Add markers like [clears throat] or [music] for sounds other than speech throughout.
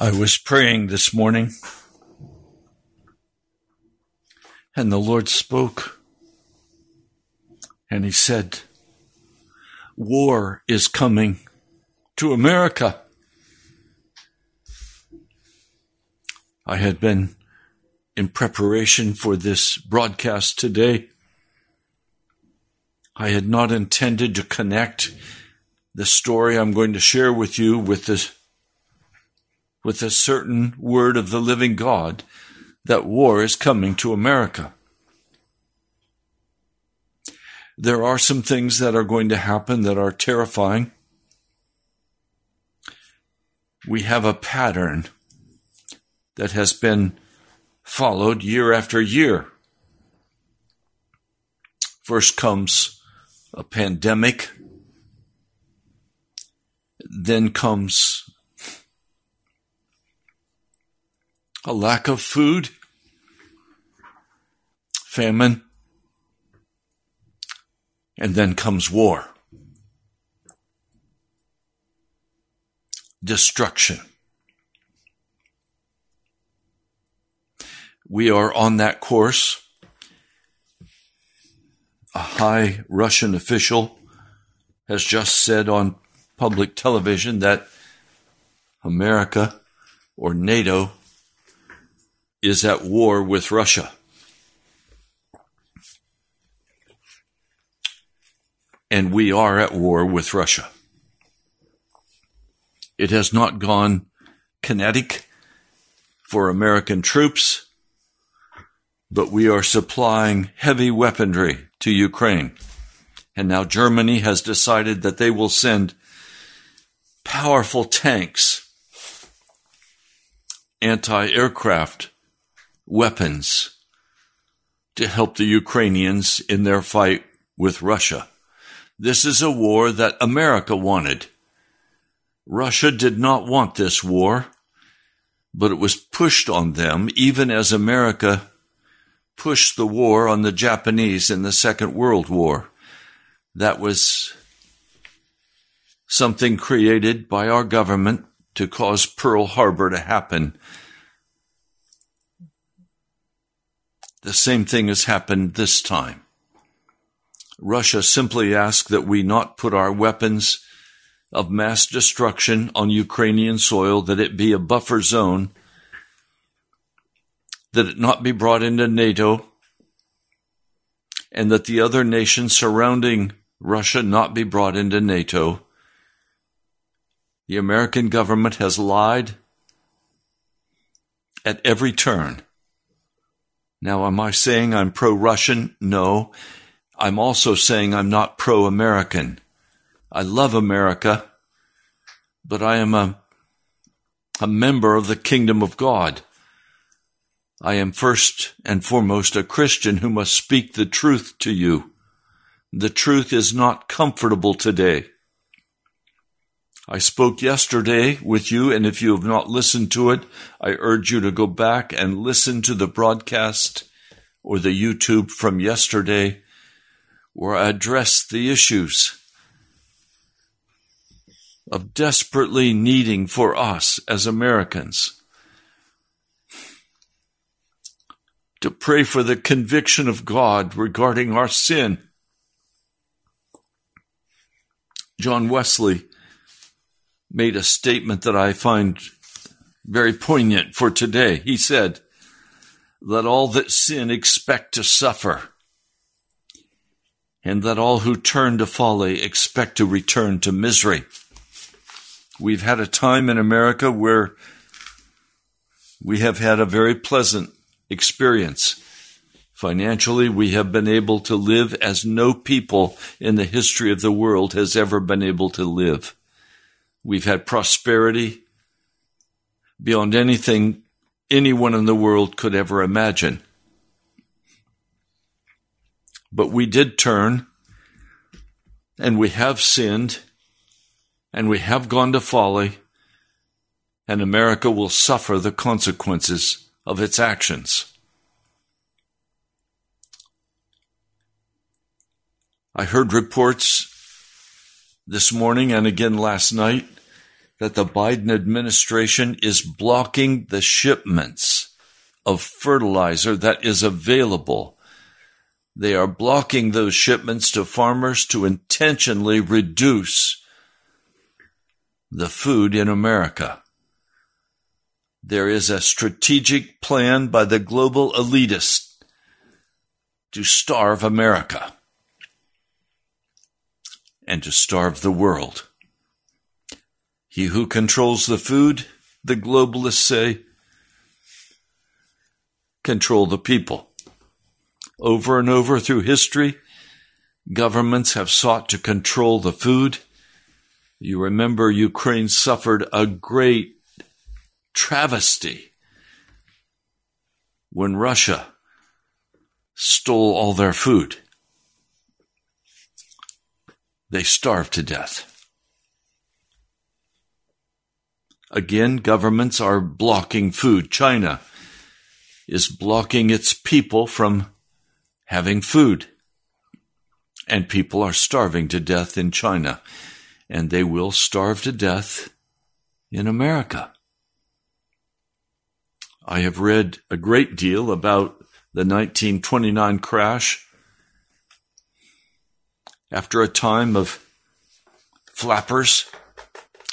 I was praying this morning and the Lord spoke and he said, war is coming to America. I had been in preparation for this broadcast today. I had not intended to connect the story I'm going to share with you with this with a certain word of the living God that war is coming to America. There are some things that are going to happen that are terrifying. We have a pattern that has been followed year after year. First comes a pandemic, then comes a lack of food, famine, and then comes war, destruction. We are on that course. A high Russian official has just said on public television that America or NATO is at war with Russia. And we are at war with Russia. It has not gone kinetic for American troops, but we are supplying heavy weaponry to Ukraine. And now Germany has decided that they will send powerful tanks, anti aircraft weapons to help the Ukrainians in their fight with Russia. This is a war that America wanted. Russia did not want this war, but it was pushed on them even as America pushed the war on the Japanese in the Second World War. That was something created by our government to cause Pearl Harbor to happen. The same thing has happened this time. Russia simply asked that we not put our weapons of mass destruction on Ukrainian soil, that it be a buffer zone, that it not be brought into NATO, and that the other nations surrounding Russia not be brought into NATO. The American government has lied at every turn. Now, am I saying I'm pro Russian? No. I'm also saying I'm not pro American. I love America, but I am a, a member of the kingdom of God. I am first and foremost a Christian who must speak the truth to you. The truth is not comfortable today. I spoke yesterday with you, and if you have not listened to it, I urge you to go back and listen to the broadcast or the YouTube from yesterday where I addressed the issues of desperately needing for us as Americans to pray for the conviction of God regarding our sin. John Wesley made a statement that I find very poignant for today. He said, Let all that sin expect to suffer, and that all who turn to folly expect to return to misery. We've had a time in America where we have had a very pleasant experience. Financially, we have been able to live as no people in the history of the world has ever been able to live. We've had prosperity beyond anything anyone in the world could ever imagine. But we did turn, and we have sinned, and we have gone to folly, and America will suffer the consequences of its actions. I heard reports this morning and again last night that the Biden administration is blocking the shipments of fertilizer that is available. They are blocking those shipments to farmers to intentionally reduce the food in America. There is a strategic plan by the global elitists to starve America and to starve the world. He who controls the food, the globalists say, control the people. Over and over through history, governments have sought to control the food. You remember Ukraine suffered a great travesty when Russia stole all their food. They starved to death. Again, governments are blocking food. China is blocking its people from having food. And people are starving to death in China. And they will starve to death in America. I have read a great deal about the 1929 crash after a time of flappers,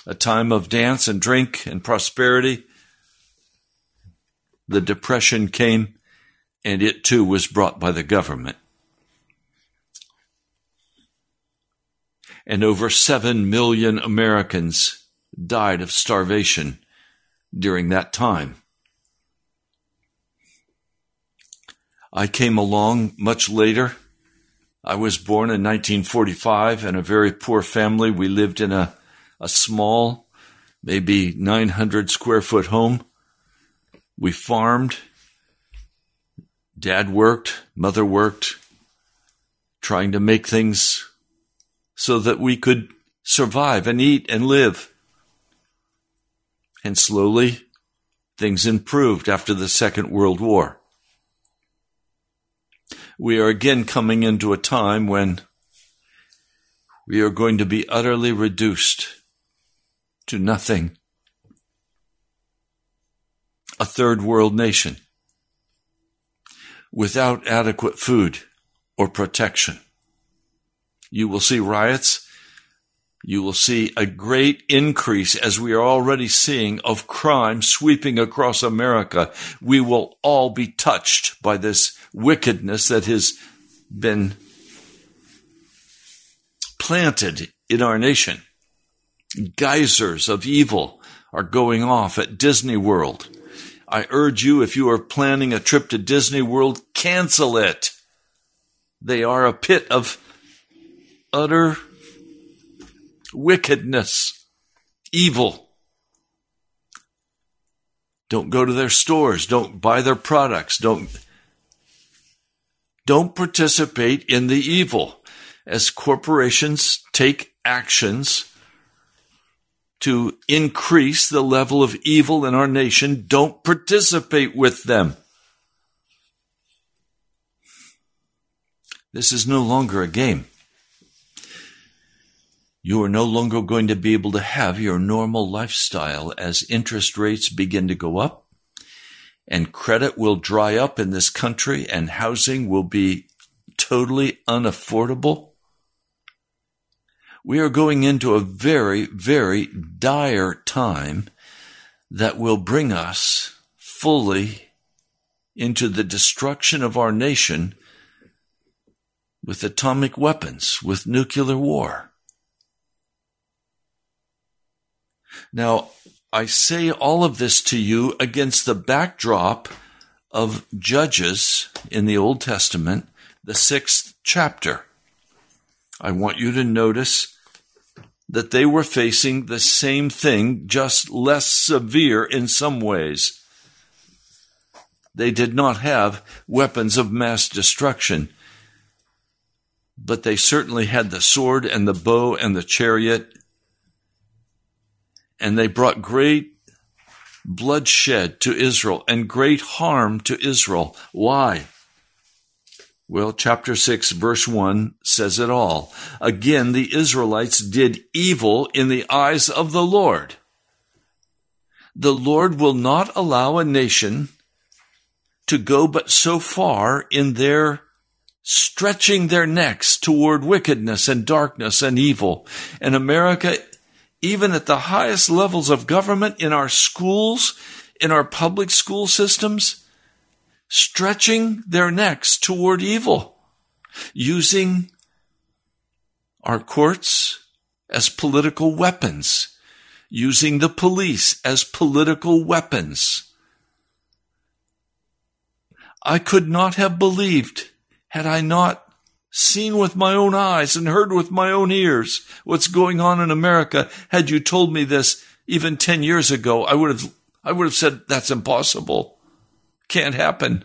a time of dance and drink and prosperity. the Depression came, and it too was brought by the government. And over 7 million Americans died of starvation during that time. I came along much later. I was born in 1945 in a very poor family. We lived in a, a small, maybe 900 square foot home. We farmed. Dad worked, mother worked, trying to make things so that we could survive and eat and live. And slowly, things improved after the Second World War. We are again coming into a time when we are going to be utterly reduced to nothing. A third world nation without adequate food or protection. You will see riots. You will see a great increase, as we are already seeing, of crime sweeping across America. We will all be touched by this wickedness that has been planted in our nation. Geysers of evil are going off at Disney World. I urge you, if you are planning a trip to Disney World, cancel it. They are a pit of utter wickedness, evil. Don't go to their stores. Don't buy their products. Don't, don't participate in the evil as corporations take actions to increase the level of evil in our nation. Don't participate with them. This is no longer a game. You are no longer going to be able to have your normal lifestyle as interest rates begin to go up and credit will dry up in this country and housing will be totally unaffordable. We are going into a very, very dire time that will bring us fully into the destruction of our nation with atomic weapons, with nuclear war. Now, I say all of this to you against the backdrop of Judges in the Old Testament, the sixth chapter. I want you to notice that they were facing the same thing, just less severe in some ways. They did not have weapons of mass destruction, but they certainly had the sword and the bow and the chariot and they brought great bloodshed to Israel and great harm to Israel. Why? Well, chapter 6, verse 1 says it all. Again, the Israelites did evil in the eyes of the Lord. The Lord will not allow a nation to go but so far in their stretching their necks toward wickedness and darkness and evil. And America even at the highest levels of government, in our schools, in our public school systems, stretching their necks toward evil, using our courts as political weapons, using the police as political weapons. I could not have believed had I not seen with my own eyes and heard with my own ears what's going on in America. Had you told me this even 10 years ago, I would have, I would have said that's impossible. Can't happen.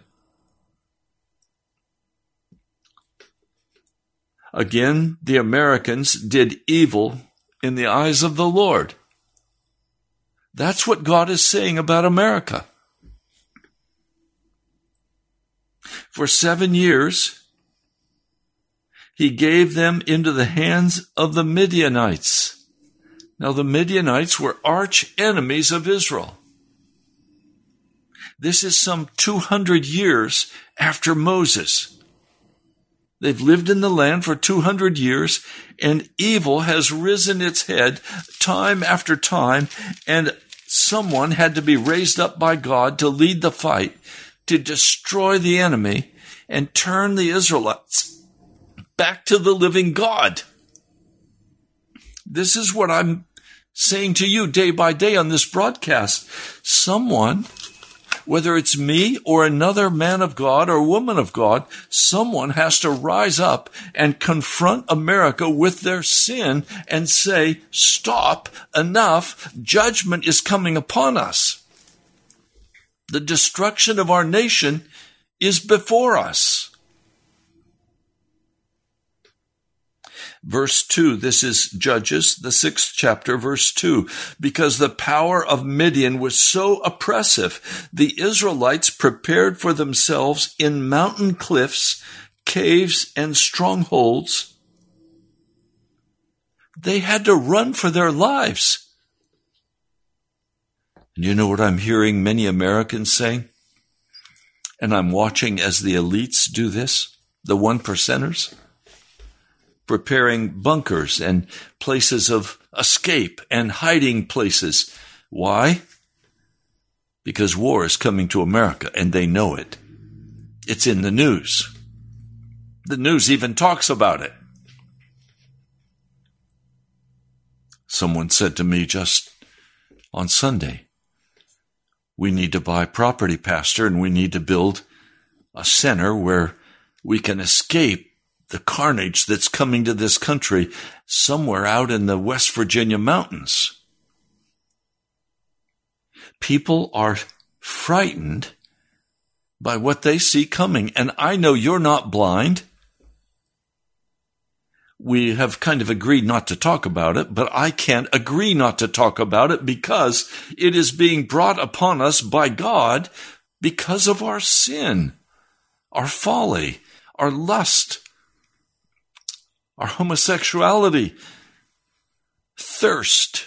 Again, the Americans did evil in the eyes of the Lord. That's what God is saying about America. For seven years, he gave them into the hands of the Midianites. Now, the Midianites were arch enemies of Israel. This is some 200 years after Moses. They've lived in the land for 200 years, and evil has risen its head time after time, and someone had to be raised up by God to lead the fight, to destroy the enemy, and turn the Israelites back to the living God. This is what I'm saying to you day by day on this broadcast. Someone, whether it's me or another man of God or woman of God, someone has to rise up and confront America with their sin and say, stop, enough, judgment is coming upon us. The destruction of our nation is before us. Verse 2, this is Judges, the sixth chapter, verse 2. Because the power of Midian was so oppressive, the Israelites prepared for themselves in mountain cliffs, caves, and strongholds. They had to run for their lives. And you know what I'm hearing many Americans saying? And I'm watching as the elites do this, the one percenters preparing bunkers and places of escape and hiding places. Why? Because war is coming to America and they know it. It's in the news. The news even talks about it. Someone said to me just on Sunday, we need to buy property, Pastor, and we need to build a center where we can escape the carnage that's coming to this country somewhere out in the West Virginia mountains. People are frightened by what they see coming. And I know you're not blind. We have kind of agreed not to talk about it, but I can't agree not to talk about it because it is being brought upon us by God because of our sin, our folly, our lust, our homosexuality, thirst,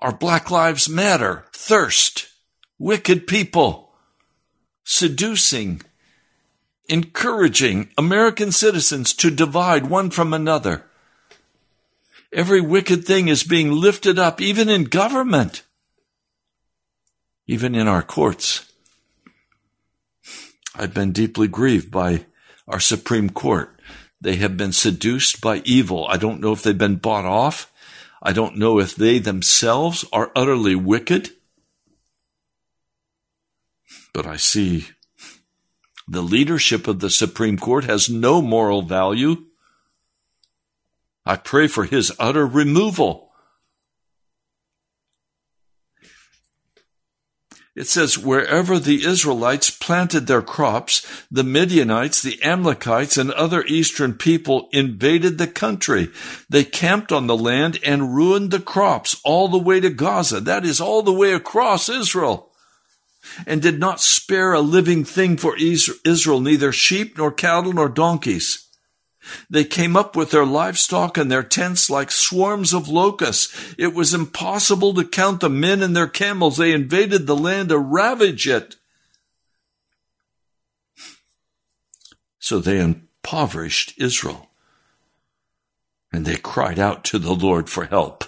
our Black Lives Matter, thirst, wicked people, seducing, encouraging American citizens to divide one from another. Every wicked thing is being lifted up, even in government, even in our courts. I've been deeply grieved by our Supreme Court. They have been seduced by evil. I don't know if they've been bought off. I don't know if they themselves are utterly wicked. But I see the leadership of the Supreme Court has no moral value. I pray for his utter removal. It says, wherever the Israelites planted their crops, the Midianites, the Amalekites, and other eastern people invaded the country. They camped on the land and ruined the crops all the way to Gaza. That is all the way across Israel. And did not spare a living thing for Israel, neither sheep nor cattle nor donkeys. They came up with their livestock and their tents like swarms of locusts. It was impossible to count the men and their camels. They invaded the land to ravage it. So they impoverished Israel. And they cried out to the Lord for help.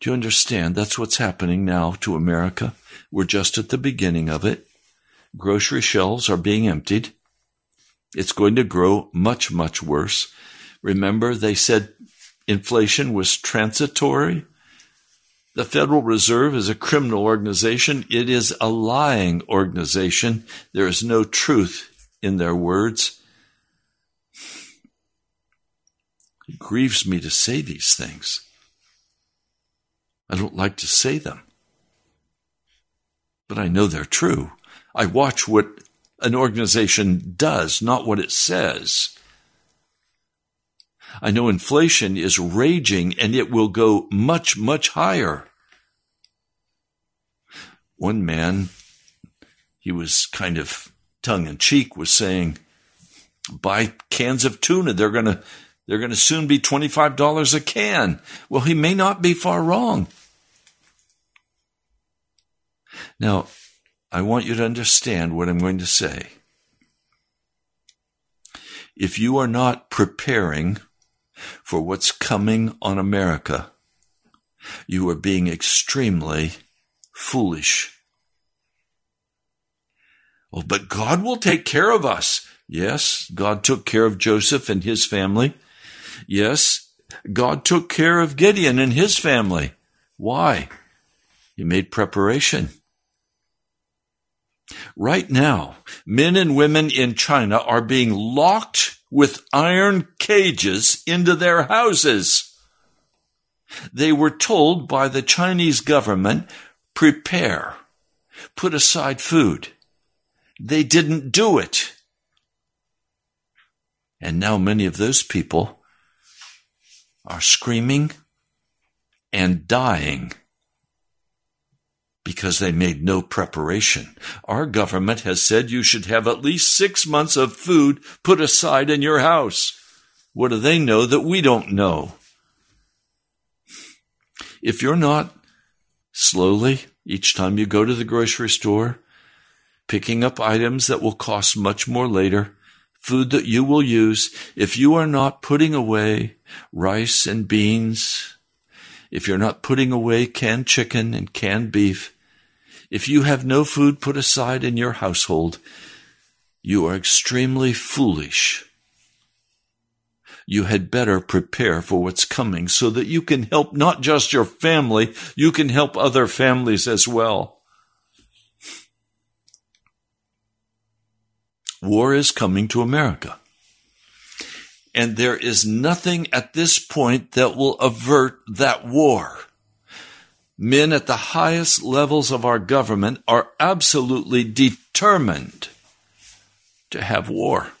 Do you understand? That's what's happening now to America. We're just at the beginning of it. Grocery shelves are being emptied. It's going to grow much, much worse. Remember, they said inflation was transitory. The Federal Reserve is a criminal organization. It is a lying organization. There is no truth in their words. It grieves me to say these things. I don't like to say them, but I know they're true. I watch what an organization does, not what it says. I know inflation is raging and it will go much, much higher. One man, he was kind of tongue in cheek, was saying, buy cans of tuna. They're going to, they're going to soon be $25 a can. Well, he may not be far wrong. Now, I want you to understand what I'm going to say. If you are not preparing for what's coming on America, you are being extremely foolish. Oh, but God will take care of us. Yes, God took care of Joseph and his family. Yes, God took care of Gideon and his family. Why? He made preparation. Right now, men and women in China are being locked with iron cages into their houses. They were told by the Chinese government, prepare, put aside food. They didn't do it. And now many of those people are screaming and dying because they made no preparation. Our government has said you should have at least six months of food put aside in your house. What do they know that we don't know? If you're not slowly, each time you go to the grocery store, picking up items that will cost much more later, food that you will use, if you are not putting away rice and beans, if you're not putting away canned chicken and canned beef, if you have no food put aside in your household, you are extremely foolish. You had better prepare for what's coming so that you can help not just your family, you can help other families as well. War is coming to America. And there is nothing at this point that will avert that war. Men at the highest levels of our government are absolutely determined to have war.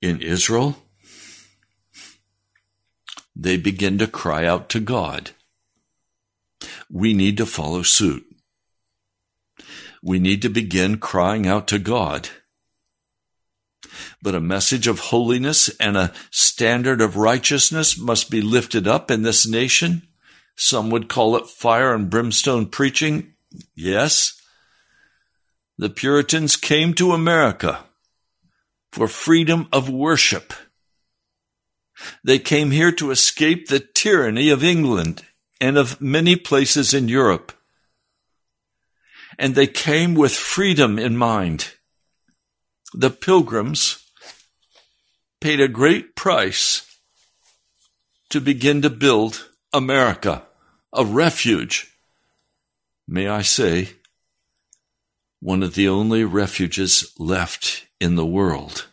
In Israel, they begin to cry out to God. We need to follow suit we need to begin crying out to God. But a message of holiness and a standard of righteousness must be lifted up in this nation. Some would call it fire and brimstone preaching. Yes. The Puritans came to America for freedom of worship. They came here to escape the tyranny of England and of many places in Europe and they came with freedom in mind. The pilgrims paid a great price to begin to build America, a refuge. May I say, one of the only refuges left in the world.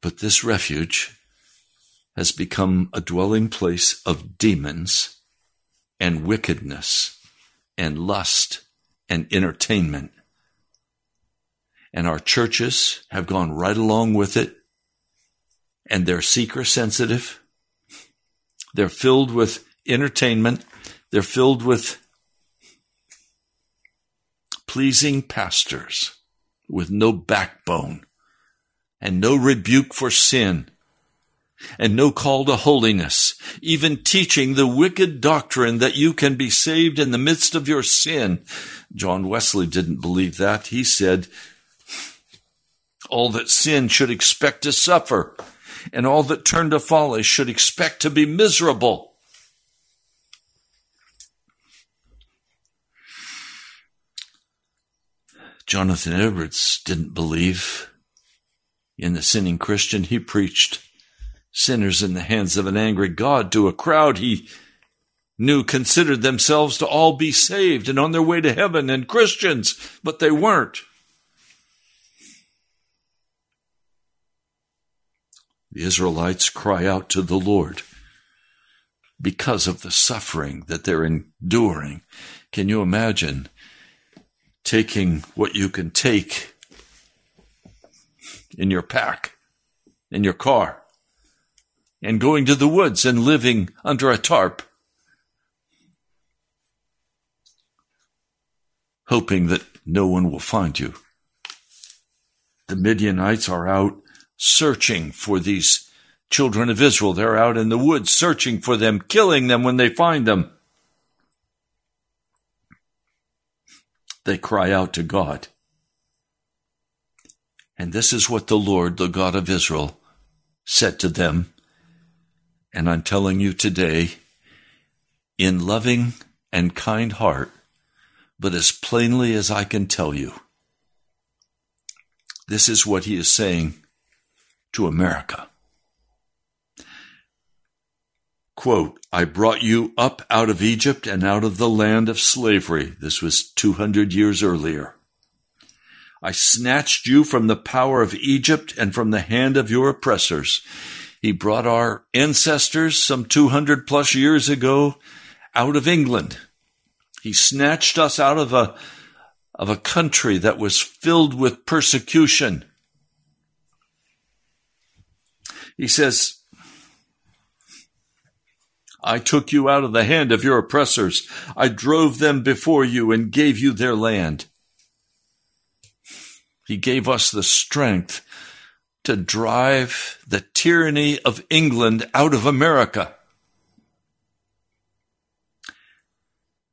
But this refuge has become a dwelling place of demons and wickedness and lust and entertainment. And our churches have gone right along with it. And they're seeker sensitive. They're filled with entertainment. They're filled with pleasing pastors with no backbone and no rebuke for sin and no call to holiness, even teaching the wicked doctrine that you can be saved in the midst of your sin. John Wesley didn't believe that. He said, all that sin should expect to suffer, and all that turn to folly should expect to be miserable. Jonathan Edwards didn't believe in the sinning Christian. He preached sinners in the hands of an angry God to a crowd he knew considered themselves to all be saved and on their way to heaven and Christians, but they weren't. The Israelites cry out to the Lord because of the suffering that they're enduring. Can you imagine taking what you can take in your pack, in your car? And going to the woods and living under a tarp, hoping that no one will find you. The Midianites are out searching for these children of Israel. They're out in the woods searching for them, killing them when they find them. they cry out to God. And this is what the Lord, the God of Israel, said to them. And I'm telling you today, in loving and kind heart, but as plainly as I can tell you, this is what he is saying to America. Quote, I brought you up out of Egypt and out of the land of slavery. This was 200 years earlier. I snatched you from the power of Egypt and from the hand of your oppressors. He brought our ancestors some 200 plus years ago out of England. He snatched us out of a, of a country that was filled with persecution. He says, I took you out of the hand of your oppressors. I drove them before you and gave you their land. He gave us the strength to drive the tyranny of England out of America.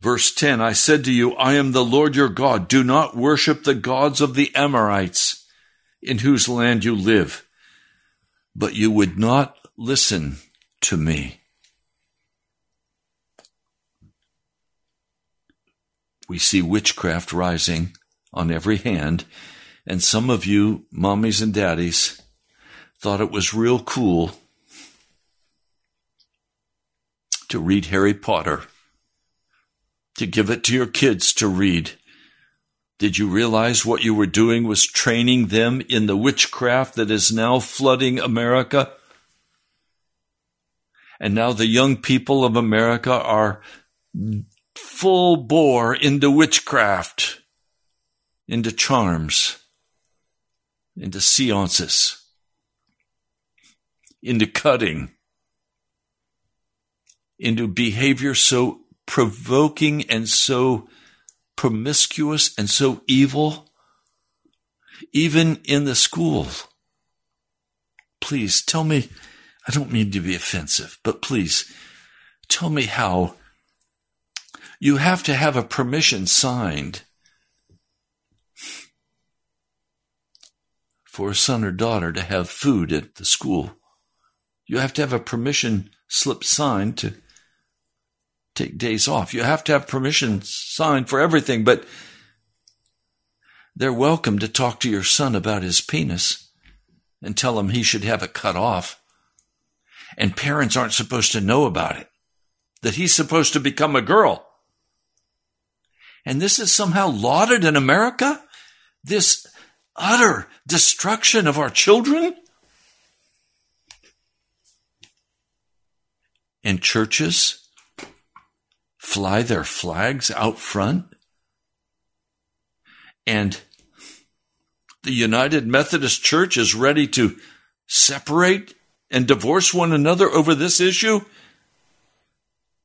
Verse 10 I said to you, I am the Lord your God. Do not worship the gods of the Amorites in whose land you live. But you would not listen to me. We see witchcraft rising on every hand, and some of you, mommies and daddies, thought it was real cool to read Harry Potter, to give it to your kids to read. Did you realize what you were doing was training them in the witchcraft that is now flooding America? And now the young people of America are full bore into witchcraft, into charms, into seances, into cutting, into behavior so provoking and so promiscuous and so evil, even in the school. Please tell me, I don't mean to be offensive, but please tell me how you have to have a permission signed for a son or daughter to have food at the school. You have to have a permission slip signed to take days off. You have to have permission signed for everything, but they're welcome to talk to your son about his penis and tell him he should have it cut off. And parents aren't supposed to know about it, that he's supposed to become a girl. And this is somehow lauded in America? This utter destruction of our children? And churches fly their flags out front? And the United Methodist Church is ready to separate and divorce one another over this issue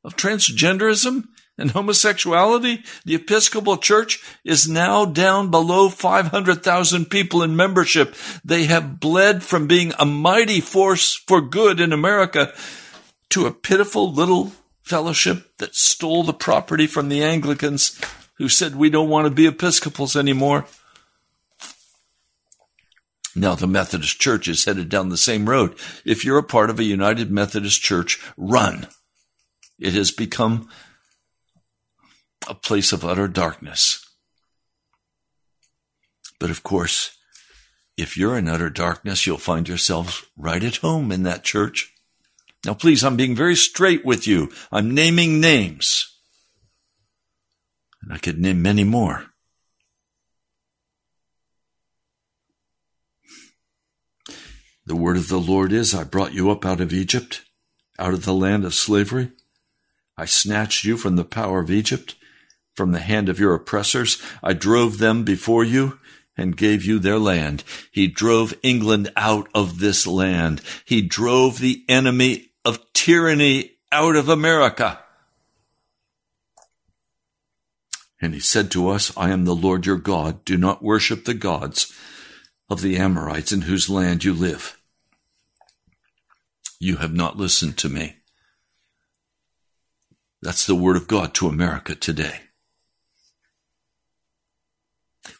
of transgenderism and homosexuality, the Episcopal Church is now down below 500,000 people in membership. They have bled from being a mighty force for good in America to a pitiful little fellowship that stole the property from the Anglicans who said, We don't want to be Episcopals anymore. Now, the Methodist Church is headed down the same road. If you're a part of a United Methodist Church, run. It has become a place of utter darkness. But of course, if you're in utter darkness, you'll find yourselves right at home in that church. Now, please, I'm being very straight with you. I'm naming names. And I could name many more. The word of the Lord is I brought you up out of Egypt, out of the land of slavery. I snatched you from the power of Egypt, from the hand of your oppressors. I drove them before you and gave you their land. He drove England out of this land. He drove the enemy of tyranny out of America. And he said to us, I am the Lord your God. Do not worship the gods of the Amorites in whose land you live. You have not listened to me. That's the word of God to America today.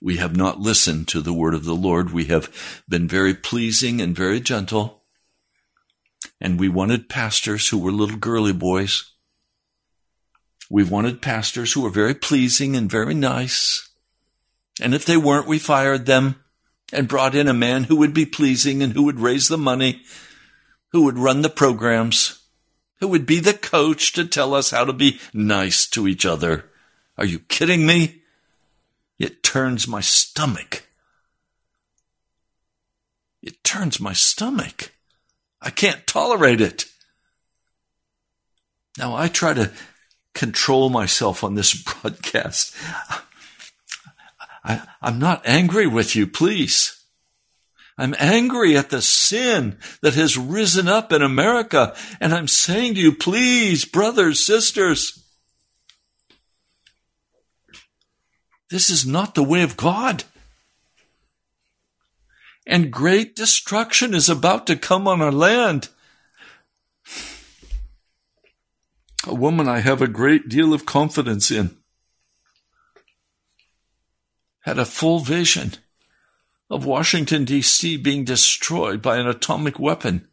We have not listened to the word of the Lord. We have been very pleasing and very gentle. And we wanted pastors who were little girly boys. We wanted pastors who were very pleasing and very nice. And if they weren't, we fired them and brought in a man who would be pleasing and who would raise the money, who would run the programs, who would be the coach to tell us how to be nice to each other. Are you kidding me? It turns my stomach. It turns my stomach. I can't tolerate it. Now I try to control myself on this [laughs] broadcast. I, am not angry with you, please. I'm angry at the sin that has risen up in America. And I'm saying to you, please, brothers, sisters, this is not the way of God. And great destruction is about to come on our land. A woman I have a great deal of confidence in had a full vision of Washington, D.C. being destroyed by an atomic weapon.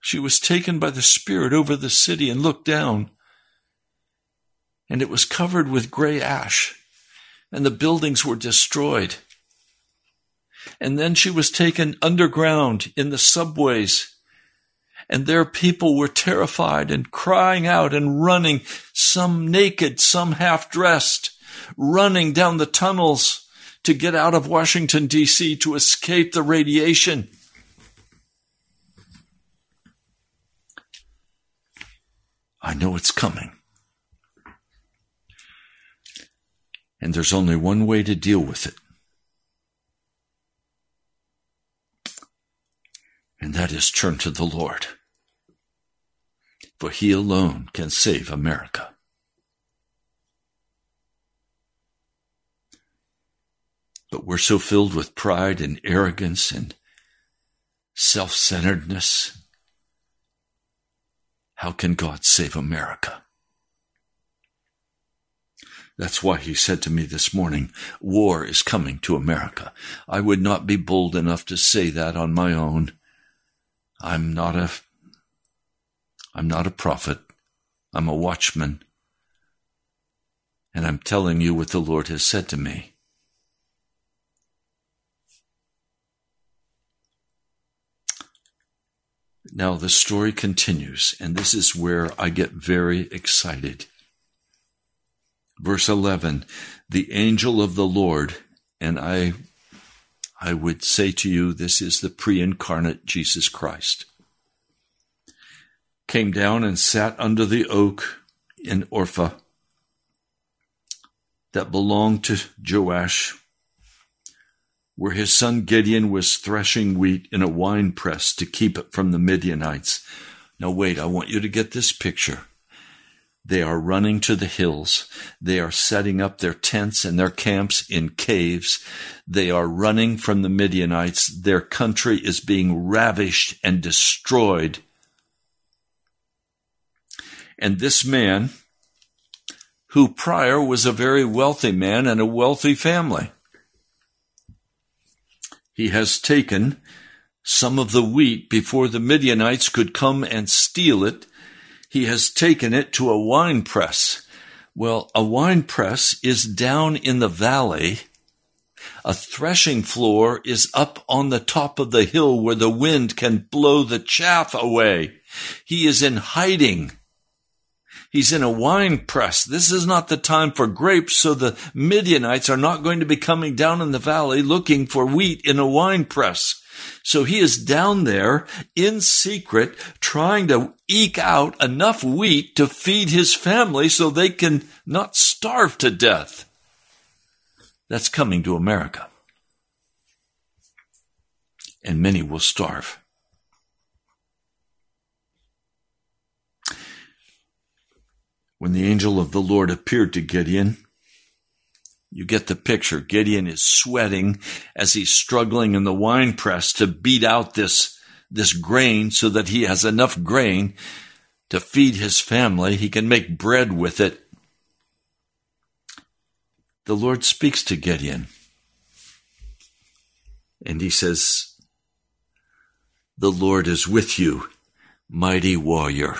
She was taken by the Spirit over the city and looked down, and it was covered with gray ash, and the buildings were destroyed. And then she was taken underground in the subways and their people were terrified and crying out and running, some naked, some half dressed, running down the tunnels to get out of Washington, D.C. to escape the radiation. I know it's coming. And there's only one way to deal with it. And that is turn to the Lord for he alone can save America. But we're so filled with pride and arrogance and self centeredness. How can God save America? That's why he said to me this morning, war is coming to America. I would not be bold enough to say that on my own. I'm not a I'm not a prophet. I'm a watchman. And I'm telling you what the Lord has said to me. Now the story continues, and this is where I get very excited. Verse 11 The angel of the Lord, and I, I would say to you, this is the pre incarnate Jesus Christ came down and sat under the oak in Ophrah that belonged to Joash, where his son Gideon was threshing wheat in a wine press to keep it from the Midianites. Now, wait, I want you to get this picture. They are running to the hills. They are setting up their tents and their camps in caves. They are running from the Midianites. Their country is being ravished and destroyed and this man, who prior was a very wealthy man and a wealthy family, he has taken some of the wheat before the Midianites could come and steal it. He has taken it to a wine press. Well, a wine press is down in the valley. A threshing floor is up on the top of the hill where the wind can blow the chaff away. He is in hiding. He's in a wine press. This is not the time for grapes, so the Midianites are not going to be coming down in the valley looking for wheat in a wine press. So he is down there in secret trying to eke out enough wheat to feed his family so they can not starve to death. That's coming to America. And many will starve. when the angel of the Lord appeared to Gideon. You get the picture. Gideon is sweating as he's struggling in the wine press to beat out this, this grain so that he has enough grain to feed his family. He can make bread with it. the Lord speaks to Gideon. And he says, The Lord is with you, mighty warrior.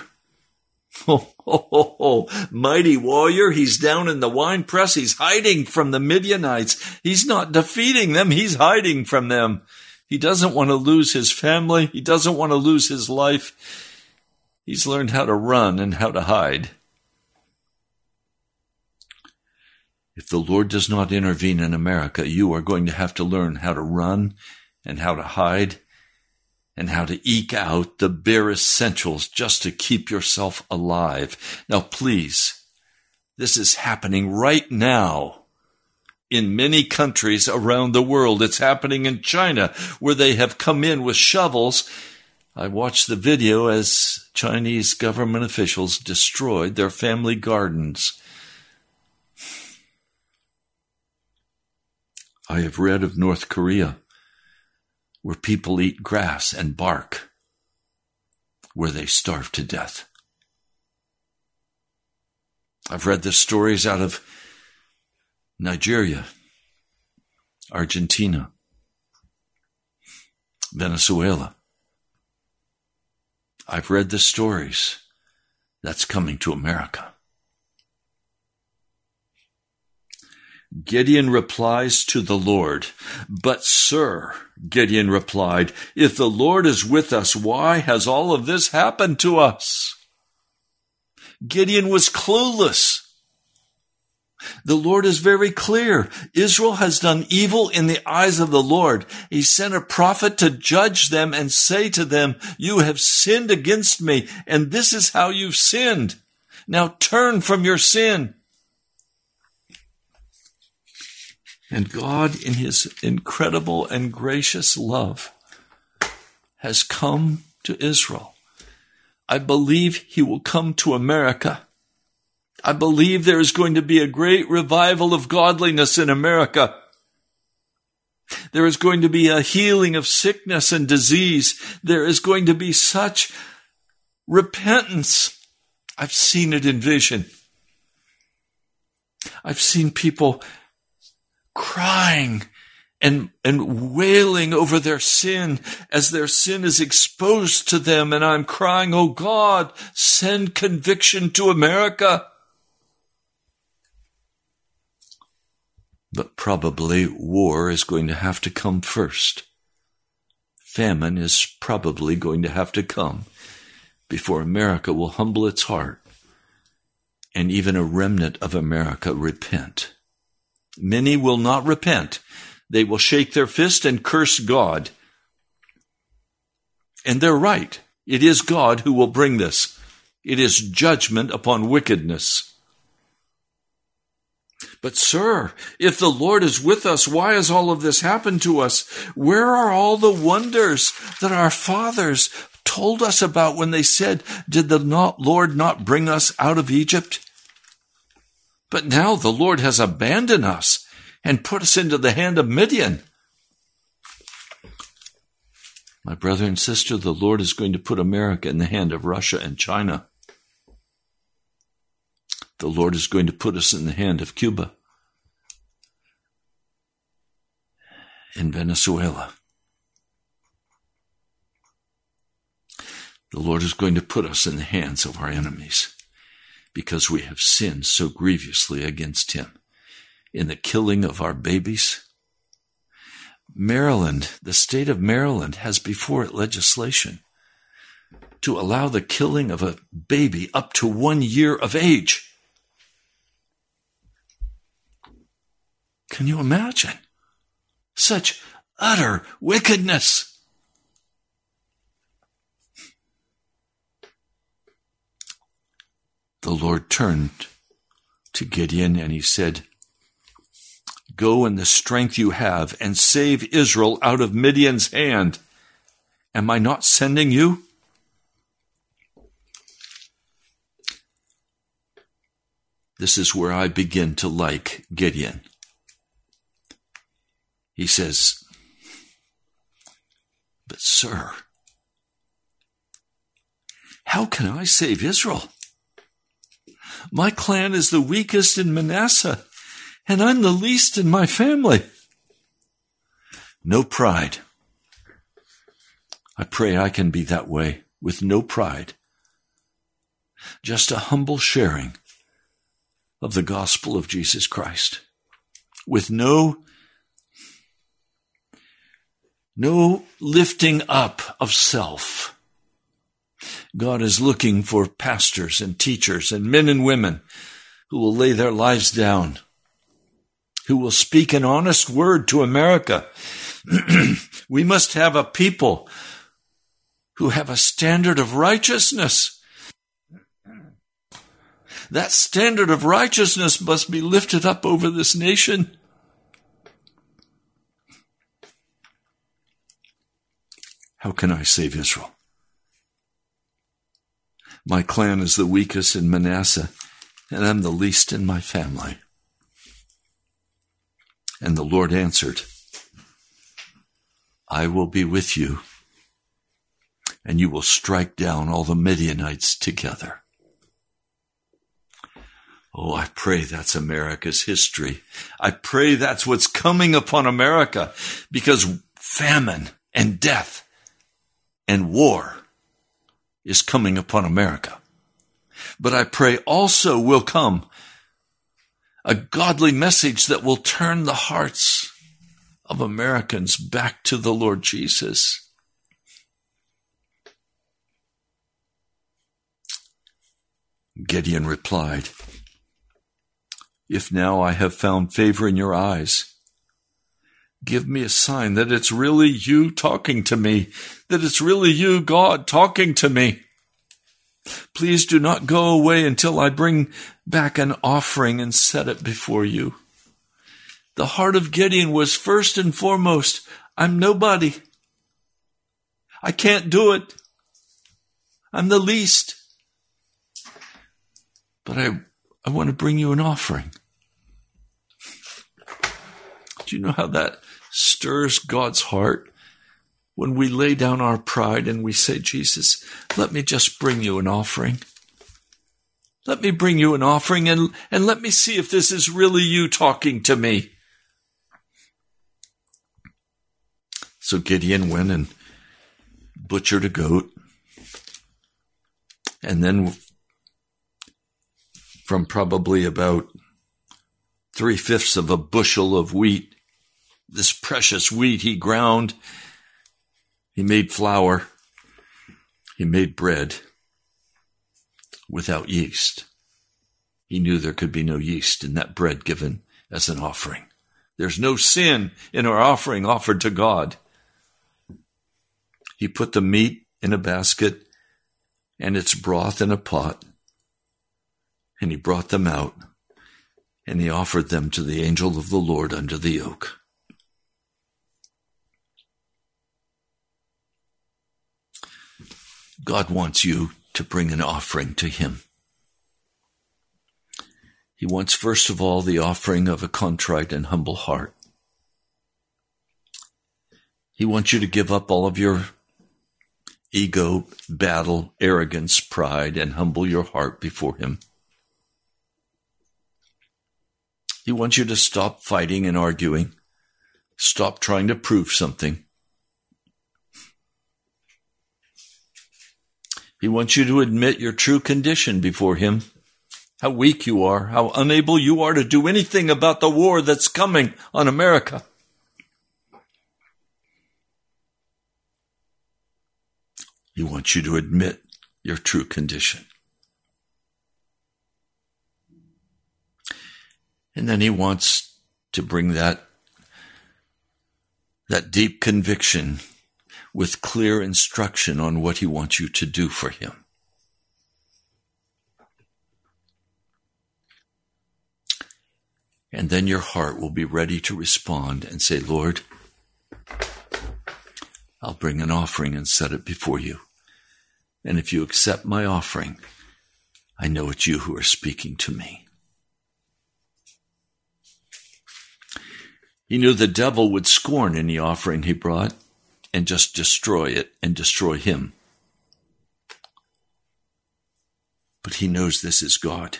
Oh, oh, oh, oh, mighty warrior. He's down in the wine press. He's hiding from the Midianites. He's not defeating them. He's hiding from them. He doesn't want to lose his family. He doesn't want to lose his life. He's learned how to run and how to hide. If the Lord does not intervene in America, you are going to have to learn how to run and how to hide and how to eke out the bare essentials just to keep yourself alive. Now, please, this is happening right now in many countries around the world. It's happening in China where they have come in with shovels. I watched the video as Chinese government officials destroyed their family gardens. I have read of North Korea where people eat grass and bark, where they starve to death. I've read the stories out of Nigeria, Argentina, Venezuela. I've read the stories that's coming to America. Gideon replies to the Lord, But, sir, Gideon replied, if the Lord is with us, why has all of this happened to us? Gideon was clueless. The Lord is very clear. Israel has done evil in the eyes of the Lord. He sent a prophet to judge them and say to them, You have sinned against me, and this is how you've sinned. Now turn from your sin. And God, in His incredible and gracious love, has come to Israel. I believe He will come to America. I believe there is going to be a great revival of godliness in America. There is going to be a healing of sickness and disease. There is going to be such repentance. I've seen it in vision. I've seen people crying and, and wailing over their sin as their sin is exposed to them. And I'm crying, Oh God, send conviction to America. But probably war is going to have to come first. Famine is probably going to have to come before America will humble its heart and even a remnant of America repent. Many will not repent. They will shake their fist and curse God. And they're right. It is God who will bring this. It is judgment upon wickedness. But, sir, if the Lord is with us, why has all of this happened to us? Where are all the wonders that our fathers told us about when they said, Did the Lord not bring us out of Egypt? But now the Lord has abandoned us and put us into the hand of Midian. My brother and sister, the Lord is going to put America in the hand of Russia and China. The Lord is going to put us in the hand of Cuba and Venezuela. The Lord is going to put us in the hands of our enemies because we have sinned so grievously against Him in the killing of our babies. Maryland, the state of Maryland, has before it legislation to allow the killing of a baby up to one year of age. Can you imagine? Such utter wickedness. The Lord turned to Gideon and he said, Go in the strength you have and save Israel out of Midian's hand. Am I not sending you? This is where I begin to like Gideon. He says, But, sir, how can I save Israel? My clan is the weakest in Manasseh, and I'm the least in my family. No pride. I pray I can be that way with no pride. Just a humble sharing of the gospel of Jesus Christ with no no lifting up of self. God is looking for pastors and teachers and men and women who will lay their lives down, who will speak an honest word to America. [clears throat] we must have a people who have a standard of righteousness. That standard of righteousness must be lifted up over this nation. How can I save Israel? My clan is the weakest in Manasseh, and I'm the least in my family. And the Lord answered, I will be with you, and you will strike down all the Midianites together. Oh, I pray that's America's history. I pray that's what's coming upon America because famine and death and war is coming upon America. But I pray also will come a godly message that will turn the hearts of Americans back to the Lord Jesus. Gideon replied, If now I have found favor in your eyes, give me a sign that it's really you talking to me, that it's really you, God, talking to me. Please do not go away until I bring back an offering and set it before you. The heart of Gideon was first and foremost, I'm nobody. I can't do it. I'm the least. But I, I want to bring you an offering. Do you know how that stirs God's heart? When we lay down our pride and we say, Jesus, let me just bring you an offering. Let me bring you an offering and, and let me see if this is really you talking to me. So Gideon went and butchered a goat. And then from probably about three fifths of a bushel of wheat, this precious wheat he ground he made flour. He made bread without yeast. He knew there could be no yeast in that bread given as an offering. There's no sin in our offering offered to God. He put the meat in a basket and its broth in a pot, and he brought them out, and he offered them to the angel of the Lord under the oak. God wants you to bring an offering to Him. He wants, first of all, the offering of a contrite and humble heart. He wants you to give up all of your ego, battle, arrogance, pride, and humble your heart before Him. He wants you to stop fighting and arguing, stop trying to prove something, He wants you to admit your true condition before Him. How weak you are, how unable you are to do anything about the war that's coming on America. He wants you to admit your true condition. And then he wants to bring that, that deep conviction with clear instruction on what he wants you to do for him. And then your heart will be ready to respond and say, Lord, I'll bring an offering and set it before you. And if you accept my offering, I know it's you who are speaking to me. He knew the devil would scorn any offering he brought and just destroy it and destroy him. But he knows this is God.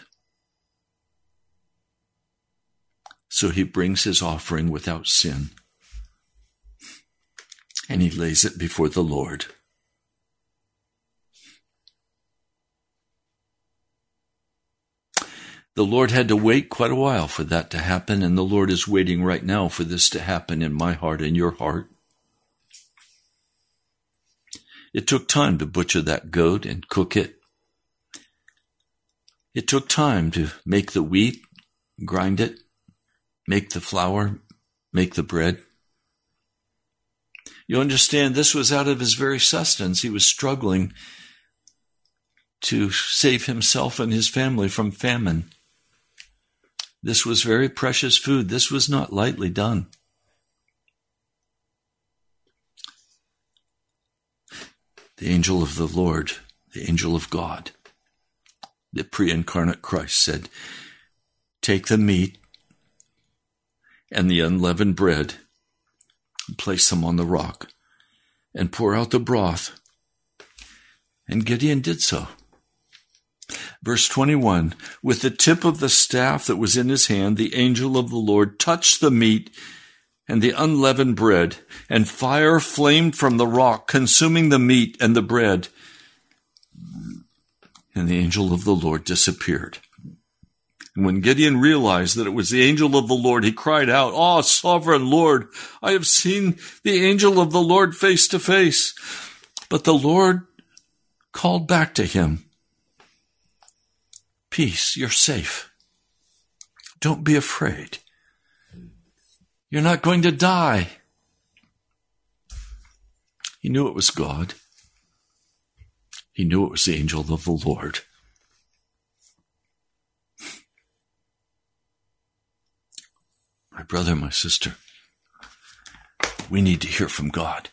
So he brings his offering without sin and he lays it before the Lord. The Lord had to wait quite a while for that to happen, and the Lord is waiting right now for this to happen in my heart and your heart. It took time to butcher that goat and cook it. It took time to make the wheat, grind it, make the flour, make the bread. You understand, this was out of his very sustenance. He was struggling to save himself and his family from famine. This was very precious food. This was not lightly done. The angel of the Lord, the angel of God, the pre incarnate Christ said, Take the meat and the unleavened bread, and place them on the rock, and pour out the broth. And Gideon did so. Verse 21 With the tip of the staff that was in his hand, the angel of the Lord touched the meat and the unleavened bread, and fire flamed from the rock, consuming the meat and the bread. And the angel of the Lord disappeared. And when Gideon realized that it was the angel of the Lord, he cried out, Oh, sovereign Lord, I have seen the angel of the Lord face to face. But the Lord called back to him, Peace, you're safe. Don't be afraid. You're not going to die. He knew it was God. He knew it was the angel of the Lord. My brother, my sister, we need to hear from God.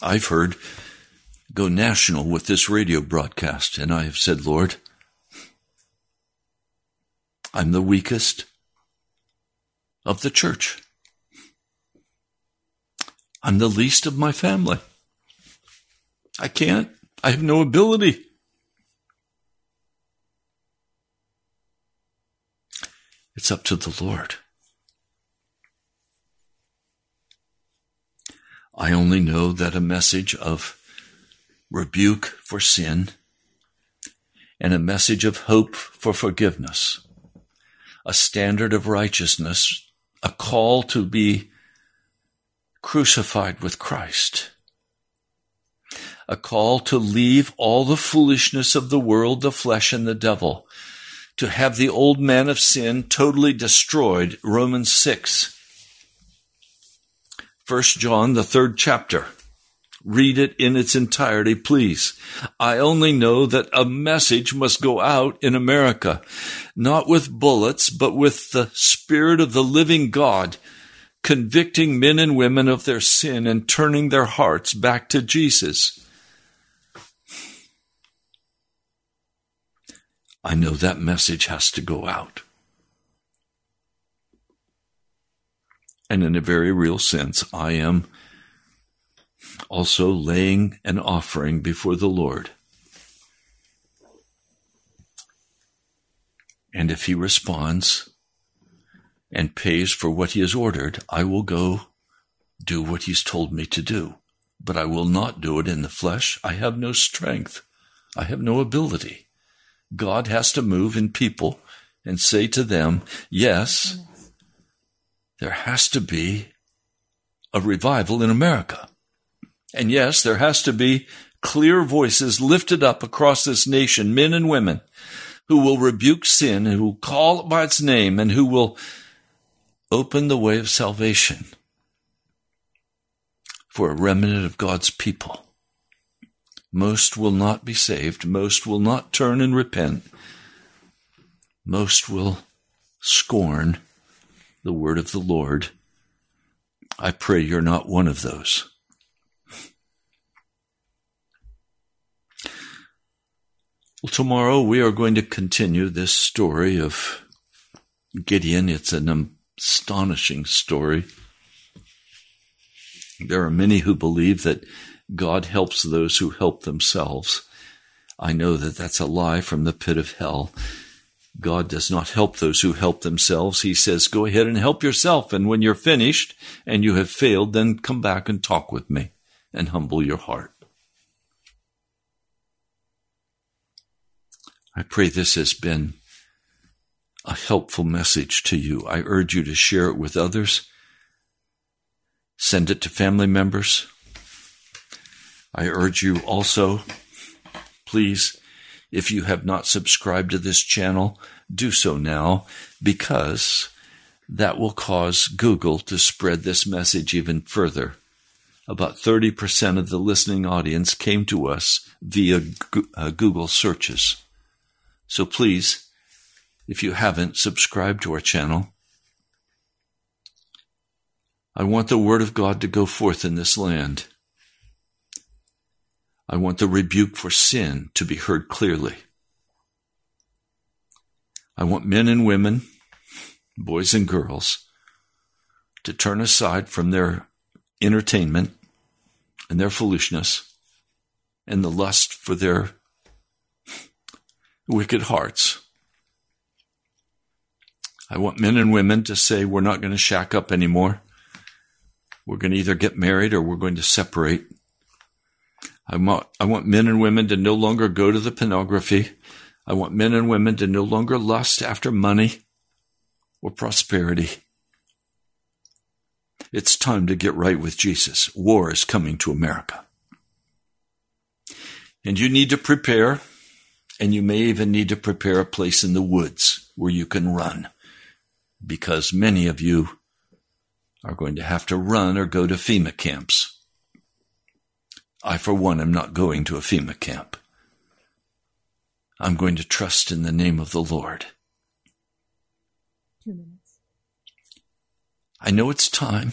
I've heard go national with this radio broadcast, and I have said, Lord, I'm the weakest of the church. I'm the least of my family. I can't. I have no ability. It's up to the Lord. I only know that a message of rebuke for sin and a message of hope for forgiveness, a standard of righteousness, a call to be crucified with Christ, a call to leave all the foolishness of the world, the flesh, and the devil, to have the old man of sin totally destroyed. Romans 6. 1 John, the third chapter. Read it in its entirety, please. I only know that a message must go out in America, not with bullets, but with the Spirit of the living God, convicting men and women of their sin and turning their hearts back to Jesus. I know that message has to go out. And in a very real sense, I am also laying an offering before the Lord. And if he responds and pays for what he has ordered, I will go do what he's told me to do. But I will not do it in the flesh. I have no strength. I have no ability. God has to move in people and say to them, yes, there has to be a revival in America. And yes, there has to be clear voices lifted up across this nation, men and women, who will rebuke sin, who will call it by its name, and who will open the way of salvation for a remnant of God's people. Most will not be saved. Most will not turn and repent. Most will scorn the word of the Lord. I pray you're not one of those. Well, tomorrow we are going to continue this story of Gideon. It's an astonishing story. There are many who believe that God helps those who help themselves. I know that that's a lie from the pit of hell. God does not help those who help themselves. He says, go ahead and help yourself. And when you're finished and you have failed, then come back and talk with me and humble your heart. I pray this has been a helpful message to you. I urge you to share it with others. Send it to family members. I urge you also, please, if you have not subscribed to this channel, do so now because that will cause Google to spread this message even further. About 30% of the listening audience came to us via uh, Google searches. So please, if you haven't, subscribe to our channel. I want the Word of God to go forth in this land. I want the rebuke for sin to be heard clearly. I want men and women, boys and girls, to turn aside from their entertainment and their foolishness and the lust for their wicked hearts. I want men and women to say, we're not going to shack up anymore. We're going to either get married or we're going to separate. I want, I want men and women to no longer go to the pornography. I want men and women to no longer lust after money or prosperity. It's time to get right with Jesus. War is coming to America. And you need to prepare, and you may even need to prepare a place in the woods where you can run, because many of you are going to have to run or go to FEMA camps. I, for one, am not going to a FEMA camp. I'm going to trust in the name of the Lord. Two minutes. I know it's time.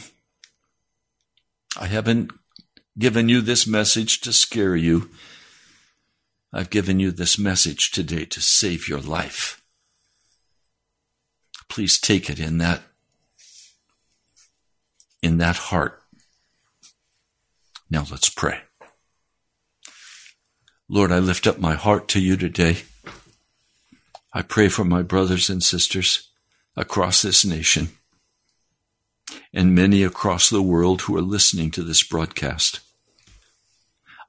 I haven't given you this message to scare you. I've given you this message today to save your life. Please take it in that in that heart. Now let's pray. Lord, I lift up my heart to you today. I pray for my brothers and sisters across this nation and many across the world who are listening to this broadcast.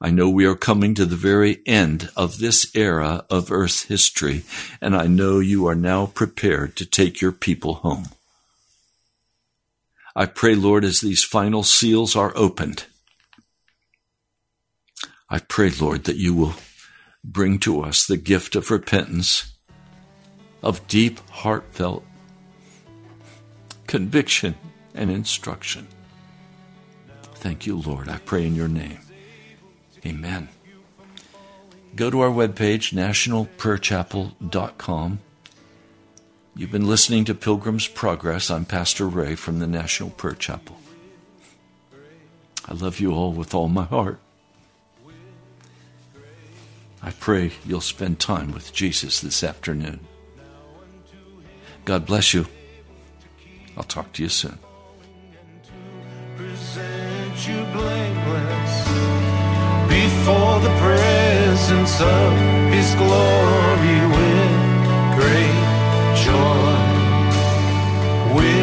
I know we are coming to the very end of this era of Earth's history, and I know you are now prepared to take your people home. I pray, Lord, as these final seals are opened, I pray, Lord, that you will bring to us the gift of repentance, of deep, heartfelt conviction and instruction. Thank you, Lord. I pray in your name. Amen. Go to our webpage, nationalprayerchapel.com. You've been listening to Pilgrim's Progress. I'm Pastor Ray from the National Prayer Chapel. I love you all with all my heart. I pray you'll spend time with Jesus this afternoon. God bless you. I'll talk to you soon before the presence of his glory with great joy. With